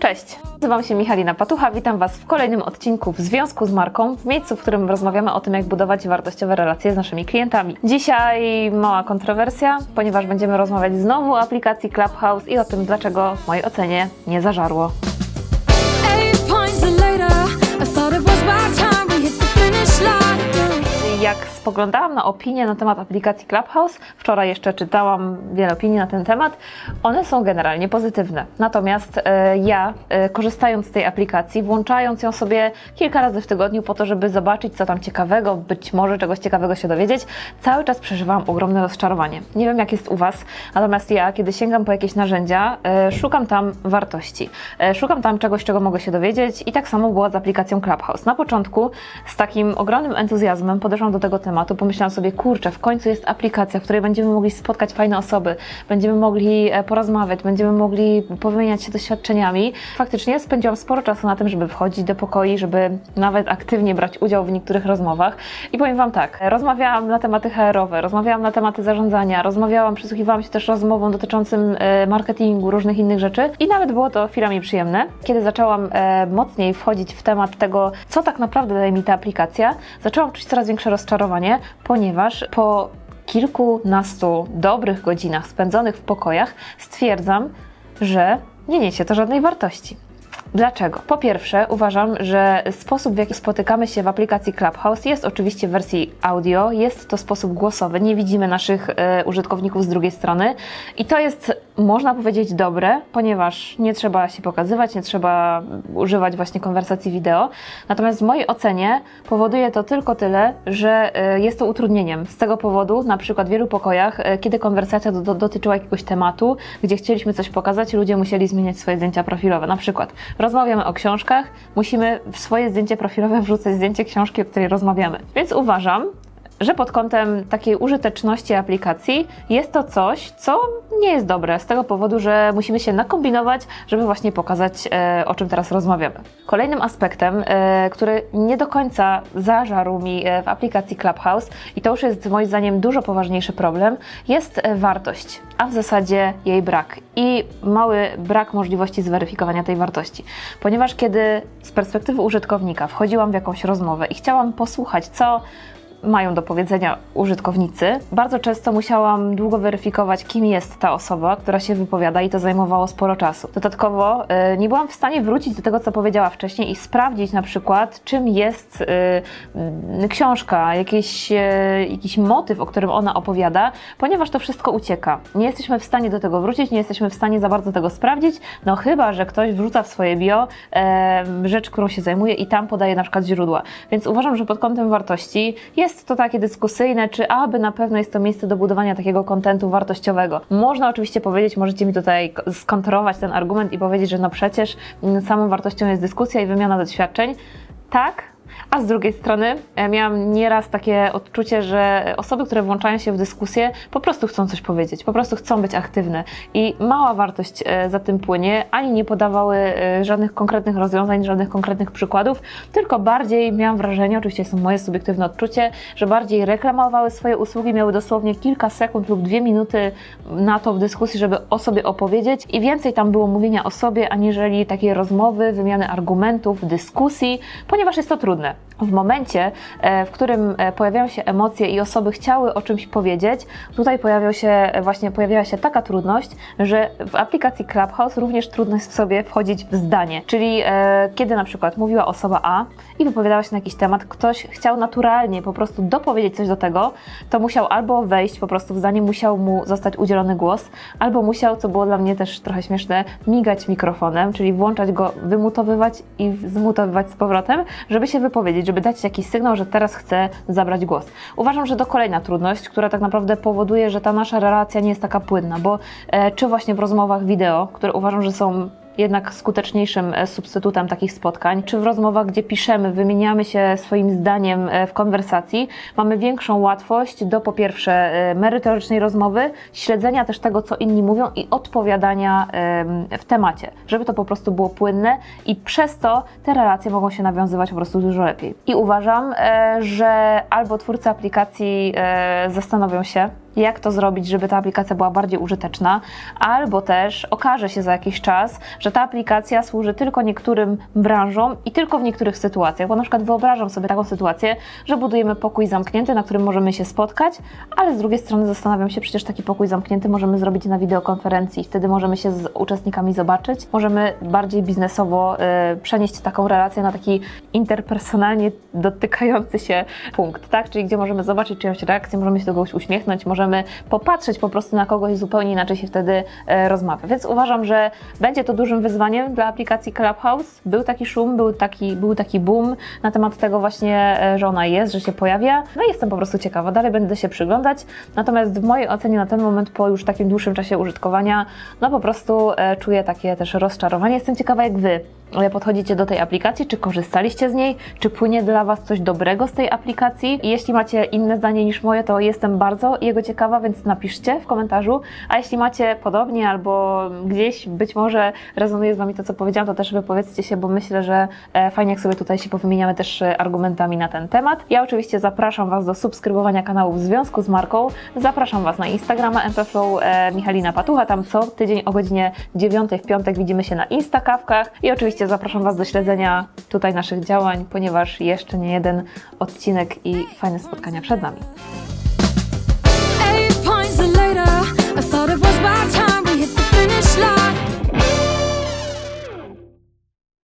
Cześć, nazywam się Michalina Patucha, witam Was w kolejnym odcinku w związku z marką, w miejscu, w którym rozmawiamy o tym, jak budować wartościowe relacje z naszymi klientami. Dzisiaj mała kontrowersja, ponieważ będziemy rozmawiać znowu o aplikacji Clubhouse i o tym, dlaczego w mojej ocenie nie zażarło. Jak spoglądałam na opinie na temat aplikacji Clubhouse, wczoraj jeszcze czytałam wiele opinii na ten temat, one są generalnie pozytywne. Natomiast e, ja, e, korzystając z tej aplikacji, włączając ją sobie kilka razy w tygodniu po to, żeby zobaczyć, co tam ciekawego, być może czegoś ciekawego się dowiedzieć, cały czas przeżywałam ogromne rozczarowanie. Nie wiem, jak jest u Was, natomiast ja, kiedy sięgam po jakieś narzędzia, e, szukam tam wartości. Szukam tam czegoś, czego mogę się dowiedzieć i tak samo było z aplikacją Clubhouse. Na początku z takim ogromnym entuzjazmem podeszłam do tego tematu, pomyślałam sobie, kurczę, w końcu jest aplikacja, w której będziemy mogli spotkać fajne osoby, będziemy mogli e, porozmawiać, będziemy mogli powymieniać się doświadczeniami. Faktycznie spędziłam sporo czasu na tym, żeby wchodzić do pokoi, żeby nawet aktywnie brać udział w niektórych rozmowach. I powiem Wam tak, rozmawiałam na tematy HR-owe, rozmawiałam na tematy zarządzania, rozmawiałam, przysłuchiwałam się też rozmowom dotyczącym e, marketingu, różnych innych rzeczy i nawet było to chwilami przyjemne. Kiedy zaczęłam e, mocniej wchodzić w temat tego, co tak naprawdę daje mi ta aplikacja, zaczęłam czuć coraz większe rozczarowanie, ponieważ po kilkunastu dobrych godzinach spędzonych w pokojach stwierdzam, że nie niesie to żadnej wartości. Dlaczego? Po pierwsze, uważam, że sposób, w jaki spotykamy się w aplikacji Clubhouse jest oczywiście w wersji audio, jest to sposób głosowy, nie widzimy naszych e, użytkowników z drugiej strony i to jest, można powiedzieć, dobre, ponieważ nie trzeba się pokazywać, nie trzeba używać właśnie konwersacji wideo. Natomiast w mojej ocenie powoduje to tylko tyle, że e, jest to utrudnieniem. Z tego powodu, na przykład w wielu pokojach, e, kiedy konwersacja do, do, dotyczyła jakiegoś tematu, gdzie chcieliśmy coś pokazać, ludzie musieli zmieniać swoje zdjęcia profilowe. Na przykład rozmawiamy o książkach, musimy w swoje zdjęcie profilowe wrzucać zdjęcie książki, o której rozmawiamy. Więc uważam, że pod kątem takiej użyteczności aplikacji jest to coś, co nie jest dobre, z tego powodu, że musimy się nakombinować, żeby właśnie pokazać, e, o czym teraz rozmawiamy. Kolejnym aspektem, e, który nie do końca zażarł mi e, w aplikacji Clubhouse, i to już jest moim zdaniem dużo poważniejszy problem, jest wartość, a w zasadzie jej brak i mały brak możliwości zweryfikowania tej wartości. Ponieważ kiedy z perspektywy użytkownika wchodziłam w jakąś rozmowę i chciałam posłuchać, co mają do powiedzenia użytkownicy. Bardzo często musiałam długo weryfikować, kim jest ta osoba, która się wypowiada, i to zajmowało sporo czasu. Dodatkowo y, nie byłam w stanie wrócić do tego, co powiedziała wcześniej, i sprawdzić na przykład, czym jest y, książka, jakiś, y, jakiś motyw, o którym ona opowiada, ponieważ to wszystko ucieka. Nie jesteśmy w stanie do tego wrócić, nie jesteśmy w stanie za bardzo tego sprawdzić, no chyba, że ktoś wrzuca w swoje bio rzecz, którą się zajmuje i tam podaje na przykład źródła. Więc uważam, że pod kątem wartości jest to takie dyskusyjne, czy aby na pewno jest to miejsce do budowania takiego kontentu wartościowego. Można oczywiście powiedzieć, możecie mi tutaj skontrować ten argument i powiedzieć, że no przecież mm, samą wartością jest dyskusja i wymiana doświadczeń. Tak, a z drugiej strony e, miałam nieraz takie odczucie, że osoby, które włączają się w dyskusję, po prostu chcą coś powiedzieć, po prostu chcą być aktywne i mała wartość e, za tym płynie, ani nie podawały e, żadnych konkretnych rozwiązań, żadnych konkretnych przykładów, tylko bardziej miałam wrażenie, oczywiście to moje subiektywne odczucie, że bardziej reklamowały swoje usługi, miały dosłownie kilka sekund lub dwie minuty na to w dyskusji, żeby o sobie opowiedzieć i więcej tam było mówienia o sobie, aniżeli takiej rozmowy, wymiany argumentów, dyskusji, ponieważ jest to trudne. W momencie, e, w którym e, pojawiają się emocje i osoby chciały o czymś powiedzieć, tutaj pojawiał się, e, właśnie pojawiała się taka trudność, że w aplikacji Clubhouse również trudno jest w sobie wchodzić w zdanie. Czyli e, kiedy na przykład mówiła osoba A i wypowiadała się na jakiś temat, ktoś chciał naturalnie po prostu dopowiedzieć coś do tego, to musiał albo wejść po prostu w zdanie, musiał mu zostać udzielony głos, albo musiał, co było dla mnie też trochę śmieszne, migać mikrofonem, czyli włączać go, wymutowywać i zmutowywać z powrotem, żeby się wypowiedzieć, żeby dać jakiś sygnał, że teraz chcę zabrać głos. Uważam, że to kolejna trudność, która tak naprawdę powoduje, że ta nasza relacja nie jest taka płynna, bo e, czy właśnie w rozmowach wideo, które uważam, że są jednak skuteczniejszym e, substytutem takich spotkań, czy w rozmowach, gdzie piszemy, wymieniamy się swoim zdaniem e, w konwersacji, mamy większą łatwość do po pierwsze e, merytorycznej rozmowy, śledzenia też tego, co inni mówią i odpowiadania w temacie, żeby to po prostu było płynne i przez to te relacje mogą się nawiązywać po prostu dużo lepiej. I uważam, że albo twórcy aplikacji zastanowią się, jak to zrobić, żeby ta aplikacja była bardziej użyteczna, albo też okaże się za jakiś czas, że ta aplikacja służy tylko niektórym branżom i tylko w niektórych sytuacjach. Bo na przykład wyobrażam sobie taką sytuację, że budujemy pokój zamknięty, na którym możemy się spotkać, ale z drugiej strony zastanawiam się, przecież taki pokój zamknięty możemy zrobić na wideokonferencji, wtedy możemy się z uczestnikami zobaczyć, możemy bardziej biznesowo y, przenieść taką relację na taki interpersonalnie dotykający się punkt, tak? Czyli gdzie możemy zobaczyć czyjąś reakcję, możemy się do kogoś uśmiechnąć, możemy popatrzeć po prostu na kogoś zupełnie inaczej się wtedy e, rozmawia. Więc uważam, że będzie to dużym wyzwaniem dla aplikacji Clubhouse. Był taki szum, był taki, był taki boom na temat tego właśnie, e, że ona jest, że się pojawia. No i jestem po prostu ciekawa, dalej będę się przyglądać. Natomiast w mojej ocenie na ten moment, po już takim dłuższym czasie użytkowania, no po prostu e, czuję takie też rozczarowanie. Jestem ciekawa jak Wy podchodzicie do tej aplikacji, czy korzystaliście z niej, czy płynie dla Was coś dobrego z tej aplikacji. I jeśli macie inne zdanie niż moje, to jestem bardzo jego ciekawa, więc napiszcie w komentarzu. A jeśli macie podobnie albo gdzieś być może rezonuje z Wami to, co powiedziałam, to też wypowiedzcie się, bo myślę, że e, fajnie jak sobie tutaj się powymieniamy też e, argumentami na ten temat. Ja oczywiście zapraszam Was do subskrybowania kanału w związku z marką. Zapraszam Was na Instagrama MPFlow e, Michalina Patucha, tam co tydzień o godzinie 9 w piątek widzimy się na Instakawkach i oczywiście oczywiście zapraszam Was do śledzenia tutaj naszych działań, ponieważ jeszcze nie jeden odcinek i fajne spotkania przed nami. Eight.